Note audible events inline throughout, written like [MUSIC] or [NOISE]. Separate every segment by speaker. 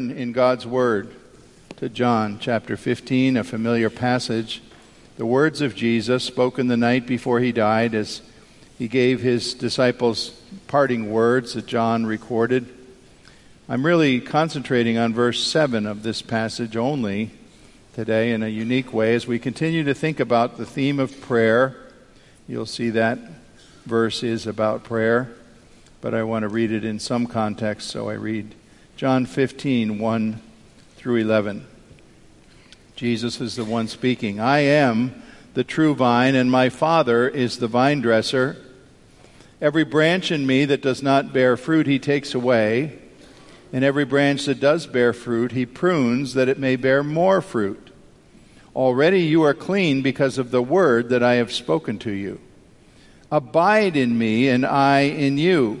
Speaker 1: Turn in God's Word to John chapter 15, a familiar passage. The words of Jesus spoken the night before he died as he gave his disciples parting words that John recorded. I'm really concentrating on verse 7 of this passage only today in a unique way as we continue to think about the theme of prayer. You'll see that verse is about prayer, but I want to read it in some context, so I read John 15, 1 through 11. Jesus is the one speaking. I am the true vine, and my Father is the vine dresser. Every branch in me that does not bear fruit, he takes away. And every branch that does bear fruit, he prunes that it may bear more fruit. Already you are clean because of the word that I have spoken to you. Abide in me, and I in you.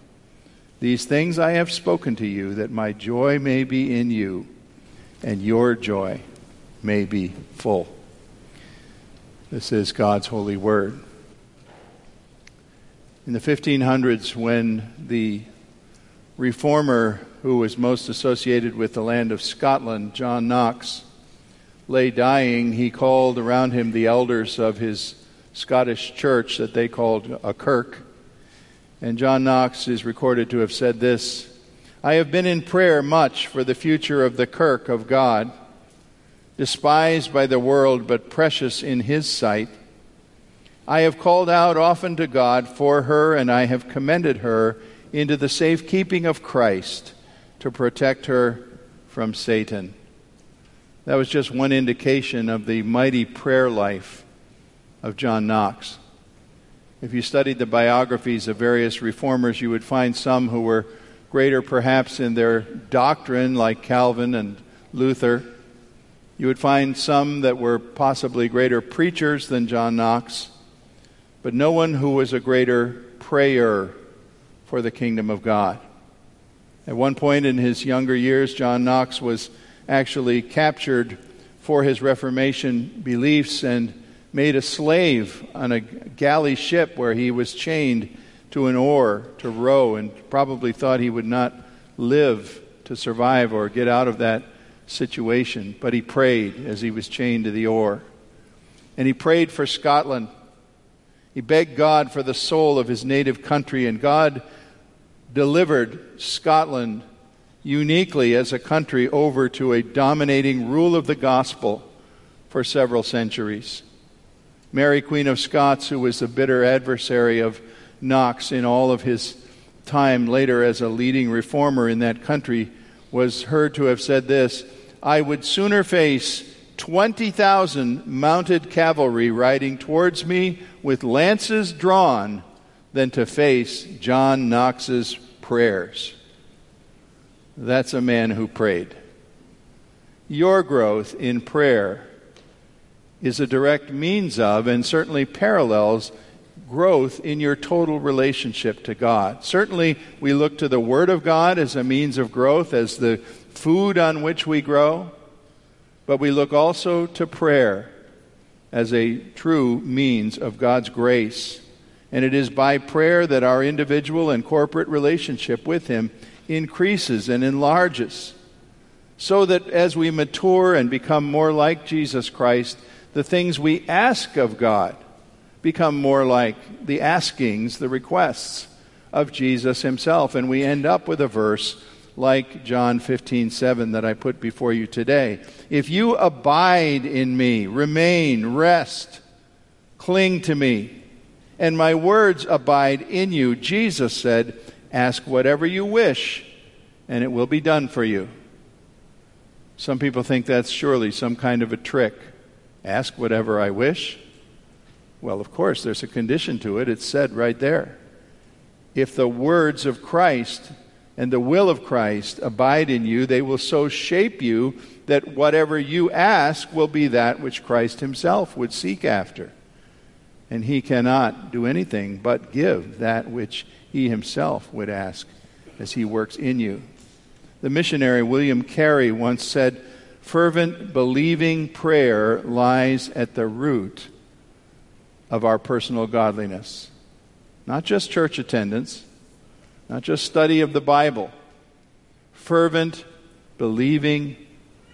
Speaker 1: These things I have spoken to you, that my joy may be in you, and your joy may be full. This is God's holy word. In the 1500s, when the reformer who was most associated with the land of Scotland, John Knox, lay dying, he called around him the elders of his Scottish church that they called a kirk and John Knox is recorded to have said this I have been in prayer much for the future of the Kirk of God, despised by the world but precious in His sight. I have called out often to God for her, and I have commended her into the safekeeping of Christ to protect her from Satan. That was just one indication of the mighty prayer life of John Knox. If you studied the biographies of various reformers, you would find some who were greater perhaps in their doctrine, like Calvin and Luther. You would find some that were possibly greater preachers than John Knox, but no one who was a greater prayer for the kingdom of God. At one point in his younger years, John Knox was actually captured for his Reformation beliefs and made a slave on a galley ship where he was chained to an oar to row and probably thought he would not live to survive or get out of that situation. But he prayed as he was chained to the oar. And he prayed for Scotland. He begged God for the soul of his native country, and God delivered Scotland uniquely as a country over to a dominating rule of the gospel for several centuries. Mary, Queen of Scots, who was a bitter adversary of Knox in all of his time later as a leading reformer in that country, was heard to have said this I would sooner face 20,000 mounted cavalry riding towards me with lances drawn than to face John Knox's prayers. That's a man who prayed. Your growth in prayer is a direct means of and certainly parallels growth in your total relationship to God. Certainly, we look to the Word of God as a means of growth, as the food on which we grow, but we look also to prayer as a true means of God's grace. And it is by prayer that our individual and corporate relationship with Him increases and enlarges, so that as we mature and become more like Jesus Christ, the things we ask of God become more like the askings, the requests of Jesus himself. And we end up with a verse like John 15, 7 that I put before you today. If you abide in me, remain, rest, cling to me, and my words abide in you, Jesus said, ask whatever you wish, and it will be done for you. Some people think that's surely some kind of a trick. Ask whatever I wish. Well, of course, there's a condition to it. It's said right there. If the words of Christ and the will of Christ abide in you, they will so shape you that whatever you ask will be that which Christ himself would seek after. And he cannot do anything but give that which he himself would ask as he works in you. The missionary William Carey once said, Fervent, believing prayer lies at the root of our personal godliness. Not just church attendance, not just study of the Bible. Fervent, believing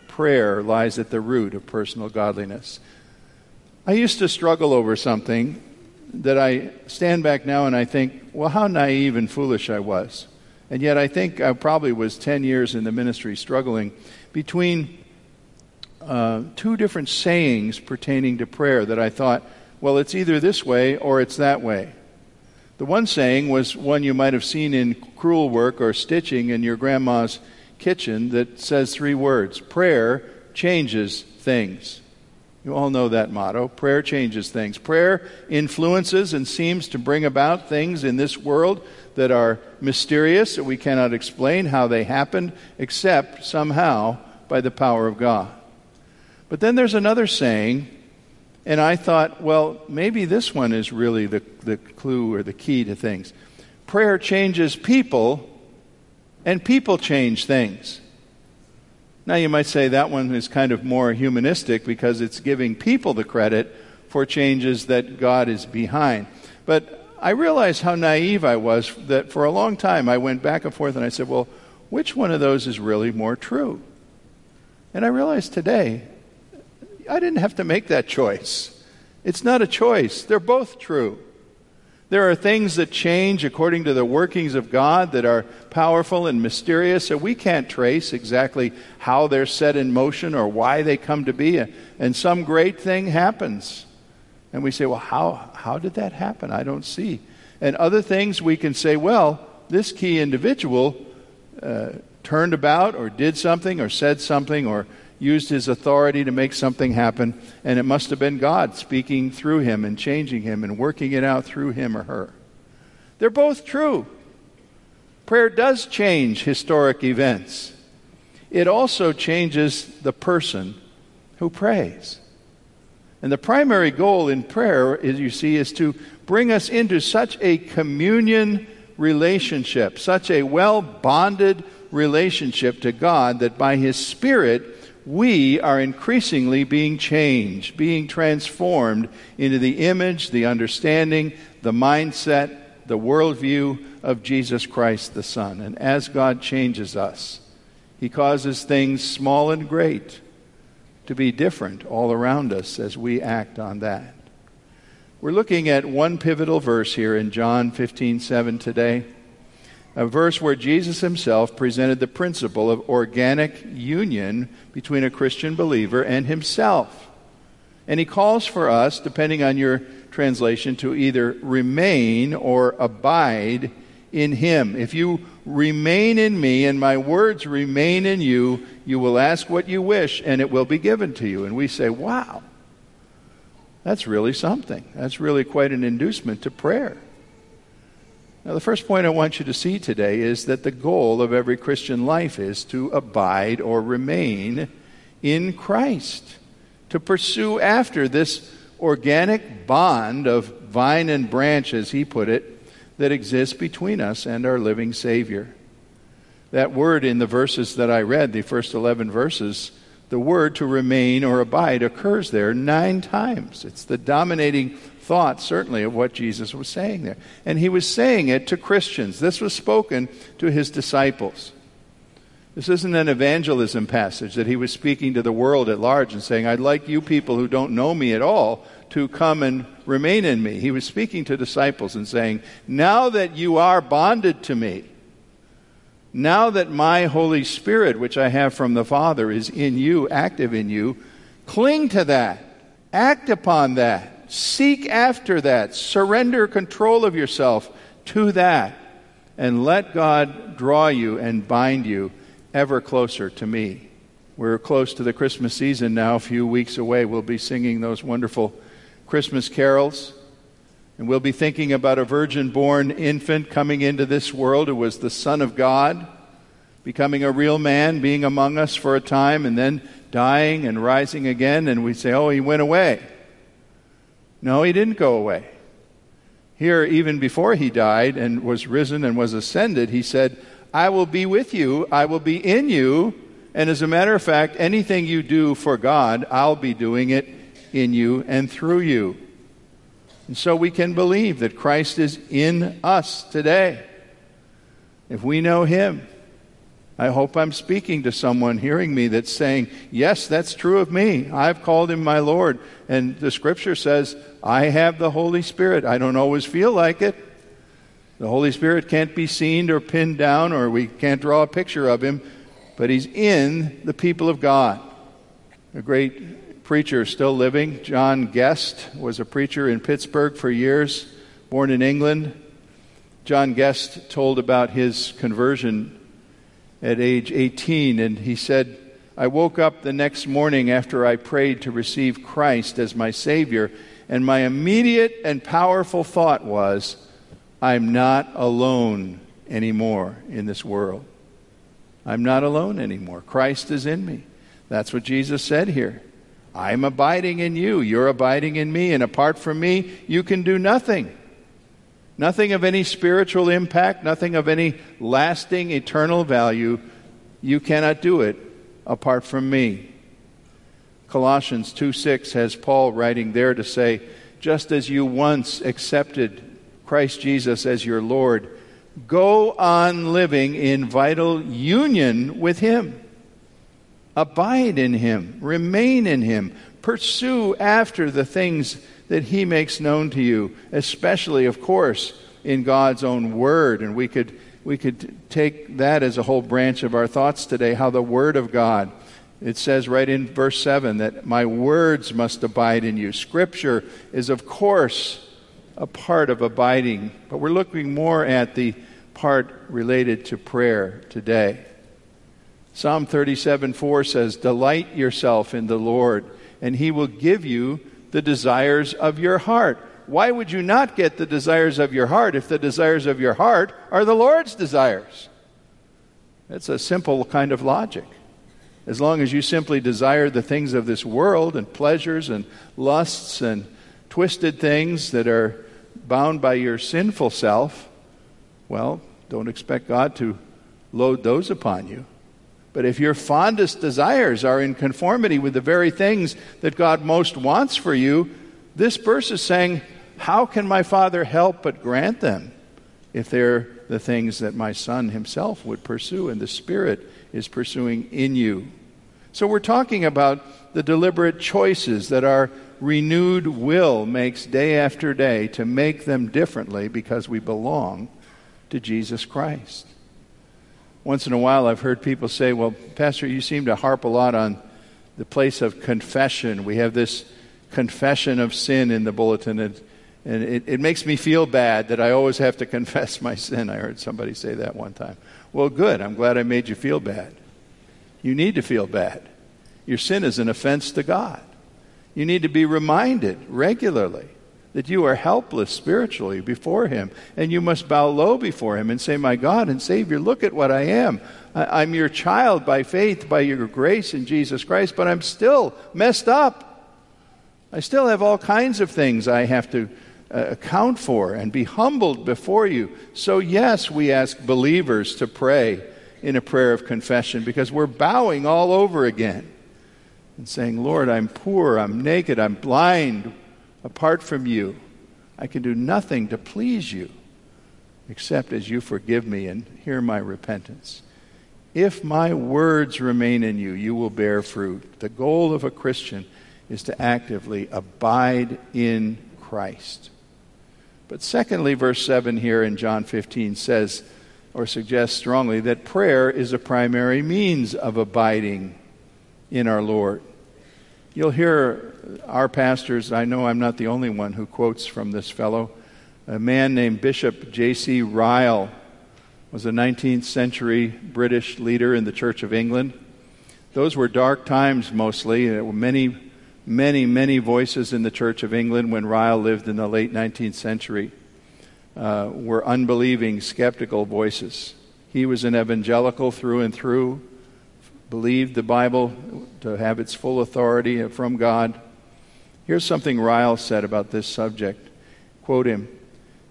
Speaker 1: prayer lies at the root of personal godliness. I used to struggle over something that I stand back now and I think, well, how naive and foolish I was. And yet I think I probably was 10 years in the ministry struggling between uh, two different sayings pertaining to prayer that I thought, well, it's either this way or it's that way. The one saying was one you might have seen in crewel work or stitching in your grandma's kitchen that says three words Prayer changes things. You all know that motto. Prayer changes things. Prayer influences and seems to bring about things in this world that are mysterious, that we cannot explain how they happened, except somehow by the power of God. But then there's another saying and I thought, well, maybe this one is really the, the clue or the key to things. Prayer changes people, and people change things. Now, you might say that one is kind of more humanistic because it's giving people the credit for changes that God is behind. But I realized how naive I was that for a long time I went back and forth and I said, well, which one of those is really more true? And I realized today I didn't have to make that choice. It's not a choice, they're both true. There are things that change according to the workings of God that are powerful and mysterious, and we can't trace exactly how they're set in motion or why they come to be. And some great thing happens. And we say, well, how, how did that happen? I don't see. And other things we can say, well, this key individual uh, turned about or did something or said something or used his authority to make something happen, and it must have been God speaking through him and changing him and working it out through him or her. They're both true. Prayer does change historic events, it also changes the person who prays. And the primary goal in prayer, as you see, is to bring us into such a communion relationship, such a well bonded relationship to God that by His Spirit we are increasingly being changed, being transformed into the image, the understanding, the mindset, the worldview of Jesus Christ the Son. And as God changes us, He causes things small and great to be different all around us as we act on that. We're looking at one pivotal verse here in John 15 7 today a verse where Jesus himself presented the principle of organic union between a Christian believer and himself. And he calls for us, depending on your translation, to either remain or abide in him. If you remain in me and my words remain in you, you will ask what you wish and it will be given to you. And we say, wow, that's really something. That's really quite an inducement to prayer. Now, the first point I want you to see today is that the goal of every Christian life is to abide or remain in Christ, to pursue after this organic bond of vine and branch, as he put it, that exists between us and our living Savior. That word in the verses that I read, the first 11 verses, the word to remain or abide occurs there nine times. It's the dominating thought, certainly, of what Jesus was saying there. And he was saying it to Christians. This was spoken to his disciples. This isn't an evangelism passage that he was speaking to the world at large and saying, I'd like you people who don't know me at all to come and remain in me. He was speaking to disciples and saying, Now that you are bonded to me, now that my Holy Spirit, which I have from the Father, is in you, active in you, cling to that. Act upon that. Seek after that. Surrender control of yourself to that. And let God draw you and bind you ever closer to me. We're close to the Christmas season now, a few weeks away. We'll be singing those wonderful Christmas carols. And we'll be thinking about a virgin born infant coming into this world who was the Son of God, becoming a real man, being among us for a time, and then dying and rising again. And we say, oh, he went away. No, he didn't go away. Here, even before he died and was risen and was ascended, he said, I will be with you, I will be in you. And as a matter of fact, anything you do for God, I'll be doing it in you and through you. And so we can believe that Christ is in us today. If we know Him, I hope I'm speaking to someone hearing me that's saying, Yes, that's true of me. I've called Him my Lord. And the Scripture says, I have the Holy Spirit. I don't always feel like it. The Holy Spirit can't be seen or pinned down, or we can't draw a picture of Him, but He's in the people of God. A great preacher still living. John Guest was a preacher in Pittsburgh for years, born in England. John Guest told about his conversion at age 18, and he said, I woke up the next morning after I prayed to receive Christ as my Savior, and my immediate and powerful thought was, I'm not alone anymore in this world. I'm not alone anymore. Christ is in me. That's what Jesus said here. I'm abiding in you, you're abiding in me, and apart from me, you can do nothing. Nothing of any spiritual impact, nothing of any lasting, eternal value. You cannot do it apart from me. Colossians 2 6 has Paul writing there to say, Just as you once accepted Christ Jesus as your Lord, go on living in vital union with Him. Abide in him, remain in him, pursue after the things that he makes known to you, especially, of course, in God's own word. And we could, we could take that as a whole branch of our thoughts today how the word of God. It says right in verse 7 that my words must abide in you. Scripture is, of course, a part of abiding, but we're looking more at the part related to prayer today. Psalm 37 4 says, Delight yourself in the Lord, and he will give you the desires of your heart. Why would you not get the desires of your heart if the desires of your heart are the Lord's desires? That's a simple kind of logic. As long as you simply desire the things of this world and pleasures and lusts and twisted things that are bound by your sinful self, well, don't expect God to load those upon you. But if your fondest desires are in conformity with the very things that God most wants for you, this verse is saying, How can my Father help but grant them if they're the things that my Son himself would pursue and the Spirit is pursuing in you? So we're talking about the deliberate choices that our renewed will makes day after day to make them differently because we belong to Jesus Christ once in a while I've heard people say, Well, Pastor, you seem to harp a lot on the place of confession. We have this confession of sin in the bulletin, and, and it, it makes me feel bad that I always have to [LAUGHS] confess my sin. I heard somebody say that one time. Well, good. I'm glad I made you feel bad. You need to feel bad. Your sin is an offense to God. You need to be reminded regularly that you are helpless spiritually before Him, and you must bow low before Him and say, My God and Savior, look at what I am. I, am your child by faith, by your grace in Jesus Christ, but I'm still messed up. I still have all kinds of things I have to uh, account for and be humbled before you. So, yes, we ask believers to pray in a prayer of confession because we're bowing all over again and saying, Lord, I'm poor, I'm naked, I'm blind. Apart from you, I can do nothing to please you except as you forgive me and hear my repentance. If my words remain in you, you will bear fruit. The goal of a Christian is to actively abide in Christ. But secondly, verse 7 here in John 15 says or suggests strongly that prayer is a primary means of abiding in our Lord. You'll hear our pastors, I know I'm not the only one who quotes from this fellow, a man named Bishop J.C. Ryle was a 19th century British leader in the Church of England. Those were dark times mostly. There were many many, many voices in the Church of England when Ryle lived in the late 19th century uh, were unbelieving, skeptical voices. He was an evangelical through and through, believed the Bible to have its full authority from God. Here's something Ryle said about this subject. Quote him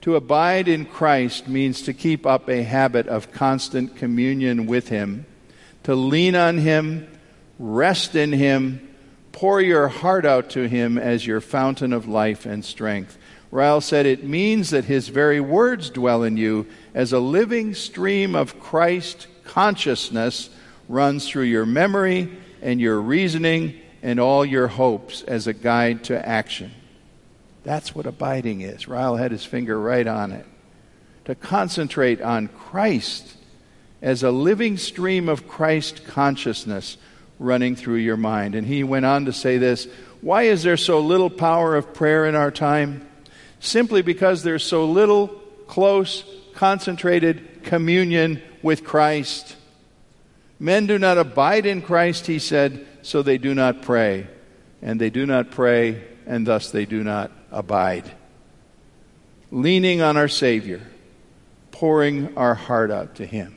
Speaker 1: To abide in Christ means to keep up a habit of constant communion with Him, to lean on Him, rest in Him, Pour your heart out to him as your fountain of life and strength. Ryle said it means that his very words dwell in you as a living stream of Christ consciousness runs through your memory and your reasoning and all your hopes as a guide to action. That's what abiding is. Ryle had his finger right on it. To concentrate on Christ as a living stream of Christ consciousness running through your mind. And he went on to say this Why is there so little power of prayer in our time? Simply because there's so little close, concentrated communion with Christ. Men do not abide in Christ, he said, so they do not pray. And they do not pray, and thus they do not abide. Leaning on our Savior, pouring our heart out to Him.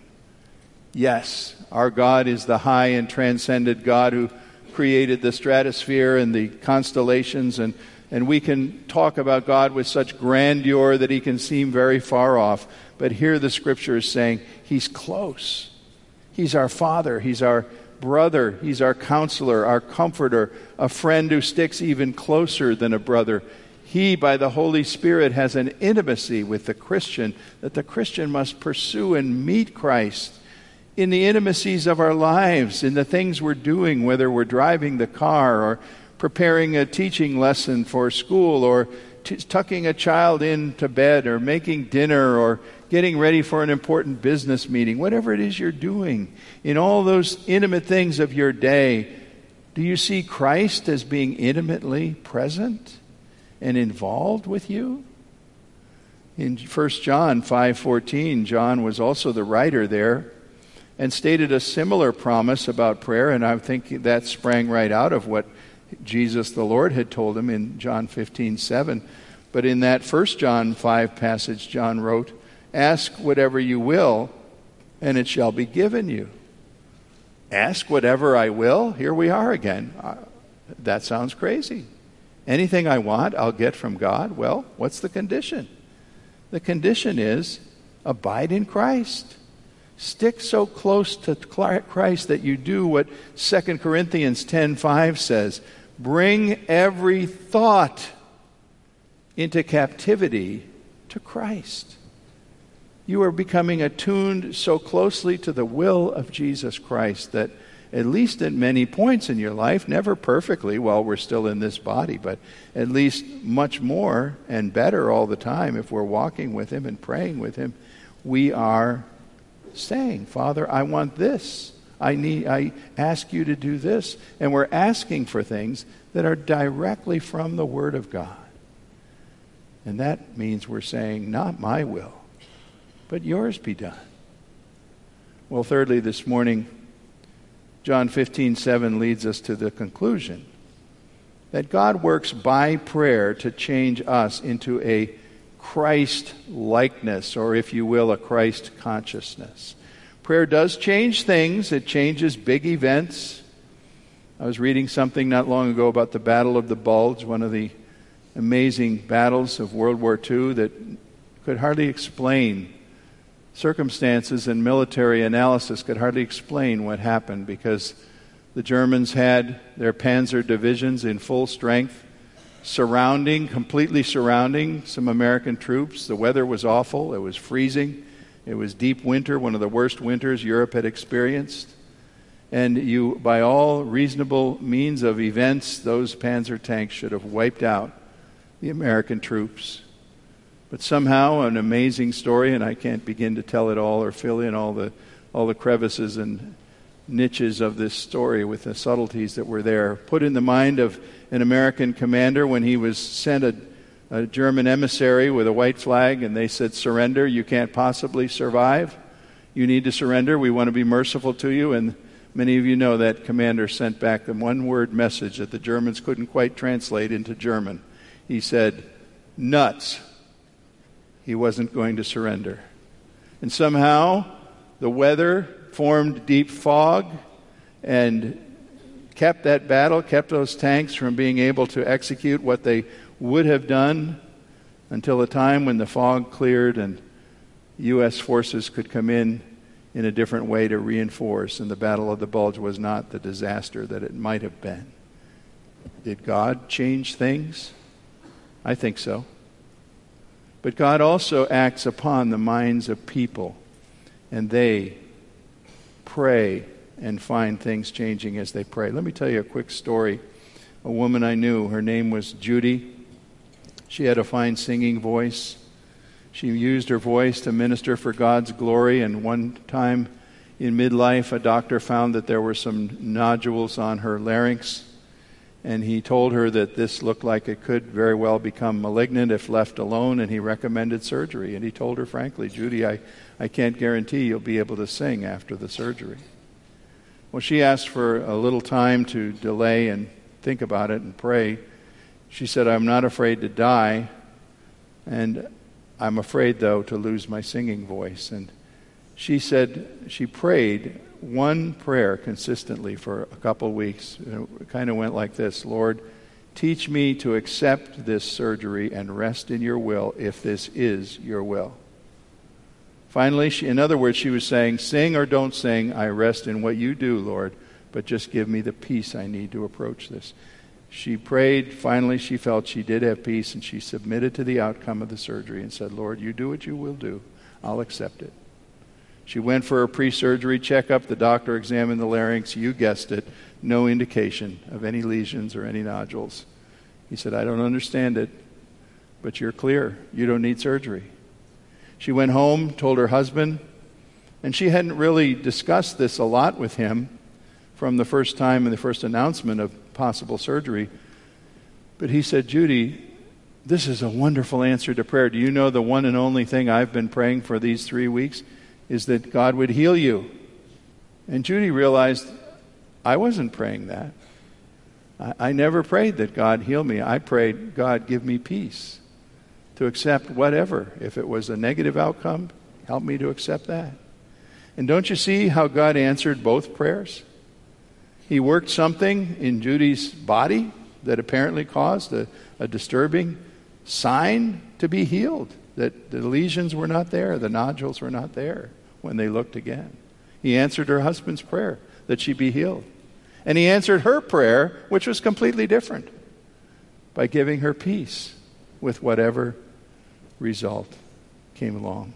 Speaker 1: Yes, our God is the high and transcendent God who created the stratosphere and the constellations, and, and we can talk about God with such grandeur that he can seem very far off. But here the scripture is saying he's close. He's our Father, he's our brother, he's our counselor, our comforter, a friend who sticks even closer than a brother. He, by the Holy Spirit, has an intimacy with the Christian that the Christian must pursue and meet Christ in the intimacies of our lives, in the things we're doing, whether we're driving the car or preparing a teaching lesson for school or t- tucking a child into bed or making dinner or getting ready for an important business meeting, whatever it is you're doing, in all those intimate things of your day, do you see Christ as being intimately present and involved with you? In 1 John 5:14, John was also the writer there and stated a similar promise about prayer, and I think that sprang right out of what Jesus the Lord had told him in John 15 7. But in that first John 5 passage, John wrote, Ask whatever you will, and it shall be given you. Ask whatever I will. Here we are again. Uh, that sounds crazy. Anything I want, I'll get from God. Well, what's the condition? The condition is abide in Christ. Stick so close to Christ that you do what 2 Corinthians 10:5 says, bring every thought into captivity to Christ. You are becoming attuned so closely to the will of Jesus Christ that at least at many points in your life, never perfectly while we're still in this body, but at least much more and better all the time if we're walking with Him and praying with Him, we are saying, Father, I want this. I need I ask you to do this. And we're asking for things that are directly from the Word of God. And that means we're saying, not my will, but yours be done. Well, thirdly, this morning, John 15, 7 leads us to the conclusion that God works by prayer to change us into a Christ likeness, or if you will, a Christ consciousness. Prayer does change things, it changes big events. I was reading something not long ago about the Battle of the Bulge, one of the amazing battles of World War II that could hardly explain circumstances and military analysis could hardly explain what happened because the Germans had their panzer divisions in full strength surrounding, completely surrounding some American troops. The weather was awful, it was freezing, it was deep winter, one of the worst winters Europe had experienced. And you, by all reasonable means of events, those panzer tanks should have wiped out the American troops. But somehow, an amazing story, and I can't begin to tell it all or fill in all the, all the crevices and niches of this story with the subtleties that were there. Put in the mind of an American commander when he was sent a, a German emissary with a white flag, and they said, Surrender, you can't possibly survive. You need to surrender. We want to be merciful to you. And many of you know that commander sent back the one word message that the Germans couldn't quite translate into German. He said, Nuts. He wasn't going to surrender. And somehow, the weather formed deep fog and kept that battle, kept those tanks from being able to execute what they would have done until the time when the fog cleared and U.S. forces could come in in a different way to reinforce, and the Battle of the Bulge was not the disaster that it might have been. Did God change things? I think so. But God also acts upon the minds of people, and they pray and find things changing as they pray. Let me tell you a quick story. A woman I knew, her name was Judy. She had a fine singing voice. She used her voice to minister for God's glory, and one time in midlife, a doctor found that there were some nodules on her larynx, and he told her that this looked like it could very well become malignant if left alone, and he recommended surgery. And he told her frankly, Judy, I, I can't guarantee you'll be able to sing after the surgery. Well, she asked for a little time to delay and think about it and pray. She said, I'm not afraid to die, and I'm afraid, though, to lose my singing voice. And she said she prayed one prayer consistently for a couple weeks. It kind of went like this Lord, teach me to accept this surgery and rest in your will if this is your will. Finally, she, in other words, she was saying, Sing or don't sing, I rest in what you do, Lord, but just give me the peace I need to approach this. She prayed. Finally, she felt she did have peace, and she submitted to the outcome of the surgery and said, Lord, you do what you will do. I'll accept it. She went for a pre surgery checkup. The doctor examined the larynx. You guessed it, no indication of any lesions or any nodules. He said, I don't understand it, but you're clear. You don't need surgery. She went home, told her husband, and she hadn't really discussed this a lot with him from the first time and the first announcement of possible surgery. But he said, Judy, this is a wonderful answer to prayer. Do you know the one and only thing I've been praying for these three weeks is that God would heal you? And Judy realized I wasn't praying that. I, I never prayed that God heal me. I prayed, God, give me peace to accept whatever. If it was a negative outcome, help me to accept that. And don't you see how God answered both prayers? He worked something in Judy's body that apparently caused a, a disturbing sign to be healed, that the lesions were not there, the nodules were not there when they looked again. He answered her husband's prayer that she be healed. And he answered her prayer, which was completely different, by giving her peace with whatever result came along.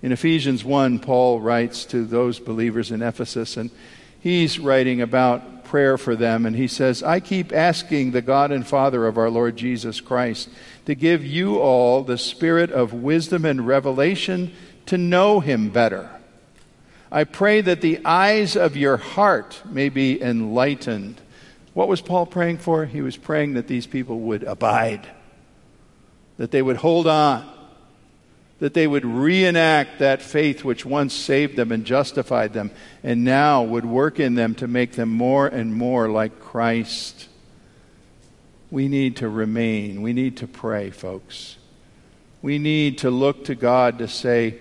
Speaker 1: In Ephesians 1, Paul writes to those believers in Ephesus, and he's writing about prayer for them, and he says, I keep asking the God and Father of our Lord Jesus Christ to give you all the spirit of wisdom and revelation to know him better. I pray that the eyes of your heart may be enlightened. What was Paul praying for? He was praying that these people would abide that they would hold on, that they would reenact that faith which once saved them and justified them, and now would work in them to make them more and more like Christ. We need to remain. We need to pray, folks. We need to look to God to say,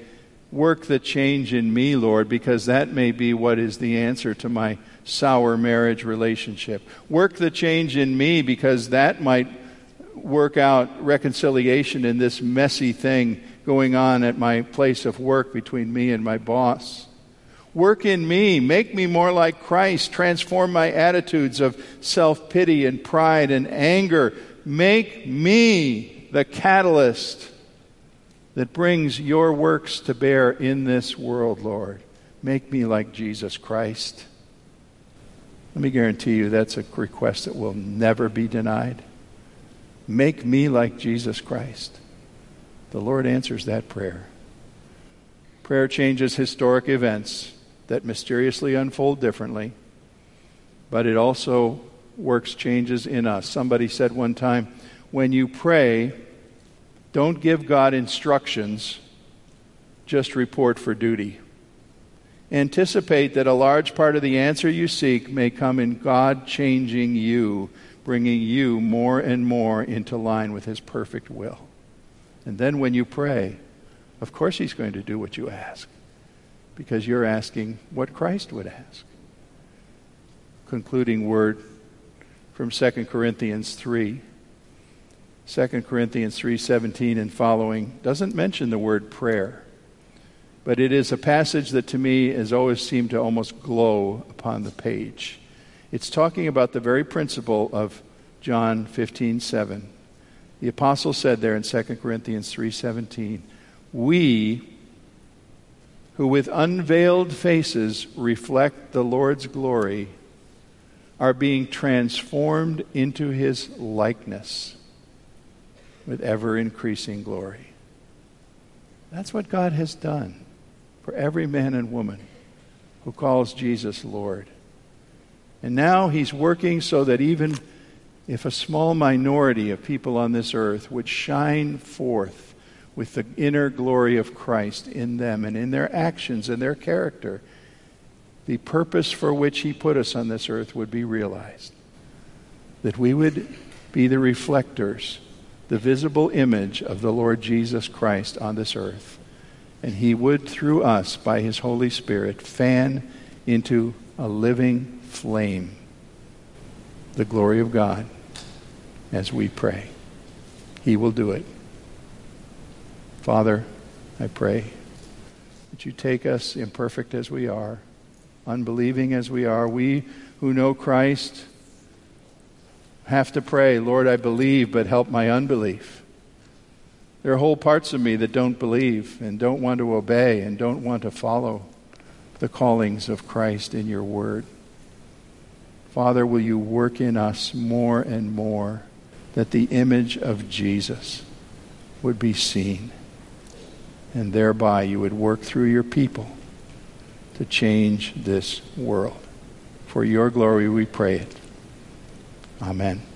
Speaker 1: Work the change in me, Lord, because that may be what is the answer to my sour marriage relationship. Work the change in me because that might work out reconciliation in this messy thing going on at my place of work between me and my boss. Work in me, make me more like Christ, transform my attitudes of self pity and pride and anger. Make me the catalyst that brings your works to bear in this world, Lord. Make me like Jesus Christ. Let me guarantee you that's a request that will never be denied. Make me like Jesus Christ. The Lord answers that prayer. Prayer changes historic events that mysteriously unfold differently, but it also works changes in us. Somebody said one time, when you pray, don't give God instructions, just report for duty. Anticipate that a large part of the answer you seek may come in God changing you, bringing you more and more into line with His perfect will. And then when you pray, of course He's going to do what you ask, because you're asking what Christ would ask. Concluding word from 2 Corinthians 3. 2 Corinthians 3:17 and following doesn't mention the word prayer. But it is a passage that to me has always seemed to almost glow upon the page. It's talking about the very principle of John 15:7. The apostle said there in 2 Corinthians 3:17, "We who with unveiled faces reflect the Lord's glory are being transformed into his likeness with ever increasing glory." That's what God has done for every man and woman who calls Jesus Lord. And now he's working so that even if a small minority of people on this earth would shine forth with the inner glory of Christ in them and in their actions and their character, the purpose for which he put us on this earth would be realized. That we would be the reflectors, the visible image of the Lord Jesus Christ on this earth and He would, through us, by His Holy Spirit, fan into a living flame the glory of God as we pray. He will do it. Father, I pray that you take us, imperfect as we are, unbelieving as we are, we who know Christ have to pray, Lord, I believe, but help my unbelief. There are whole parts of me that don't believe and don't want to obey and don't want to follow the callings of Christ in your word. Father, will you work in us more and more that the image of Jesus would be seen, and thereby you would work through your people to change this world. For your glory we pray it. Amen.